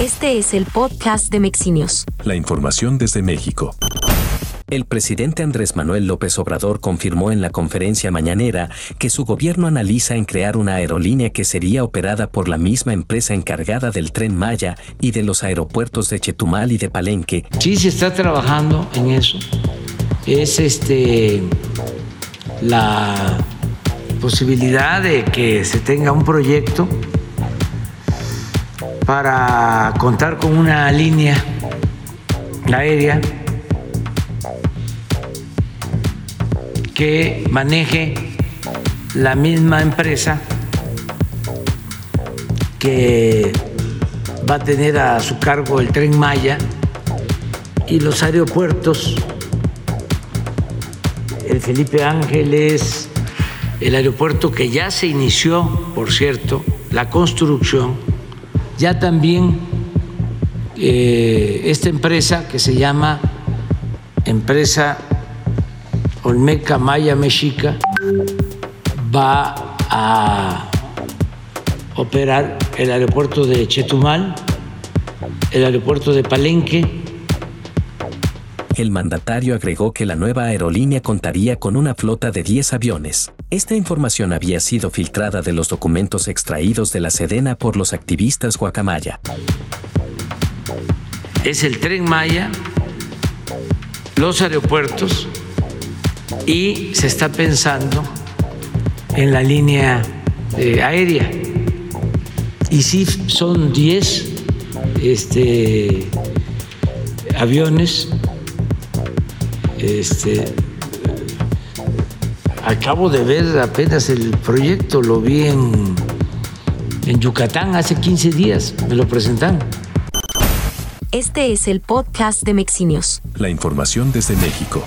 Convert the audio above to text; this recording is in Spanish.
Este es el podcast de Mexinios. La información desde México. El presidente Andrés Manuel López Obrador confirmó en la conferencia mañanera que su gobierno analiza en crear una aerolínea que sería operada por la misma empresa encargada del tren Maya y de los aeropuertos de Chetumal y de Palenque. Sí, se está trabajando en eso. Es este la posibilidad de que se tenga un proyecto para contar con una línea aérea que maneje la misma empresa que va a tener a su cargo el tren Maya y los aeropuertos, el Felipe Ángeles, el aeropuerto que ya se inició, por cierto, la construcción, ya también eh, esta empresa que se llama Empresa Olmeca Maya Mexica va a operar el aeropuerto de Chetumal, el aeropuerto de Palenque. El mandatario agregó que la nueva aerolínea contaría con una flota de 10 aviones. Esta información había sido filtrada de los documentos extraídos de la Sedena por los activistas guacamaya. Es el tren Maya, los aeropuertos y se está pensando en la línea eh, aérea. Y sí, son 10 este, aviones. Este, acabo de ver apenas el proyecto, lo vi en, en Yucatán hace 15 días, me lo presentaron. Este es el podcast de Mexinios. La información desde México.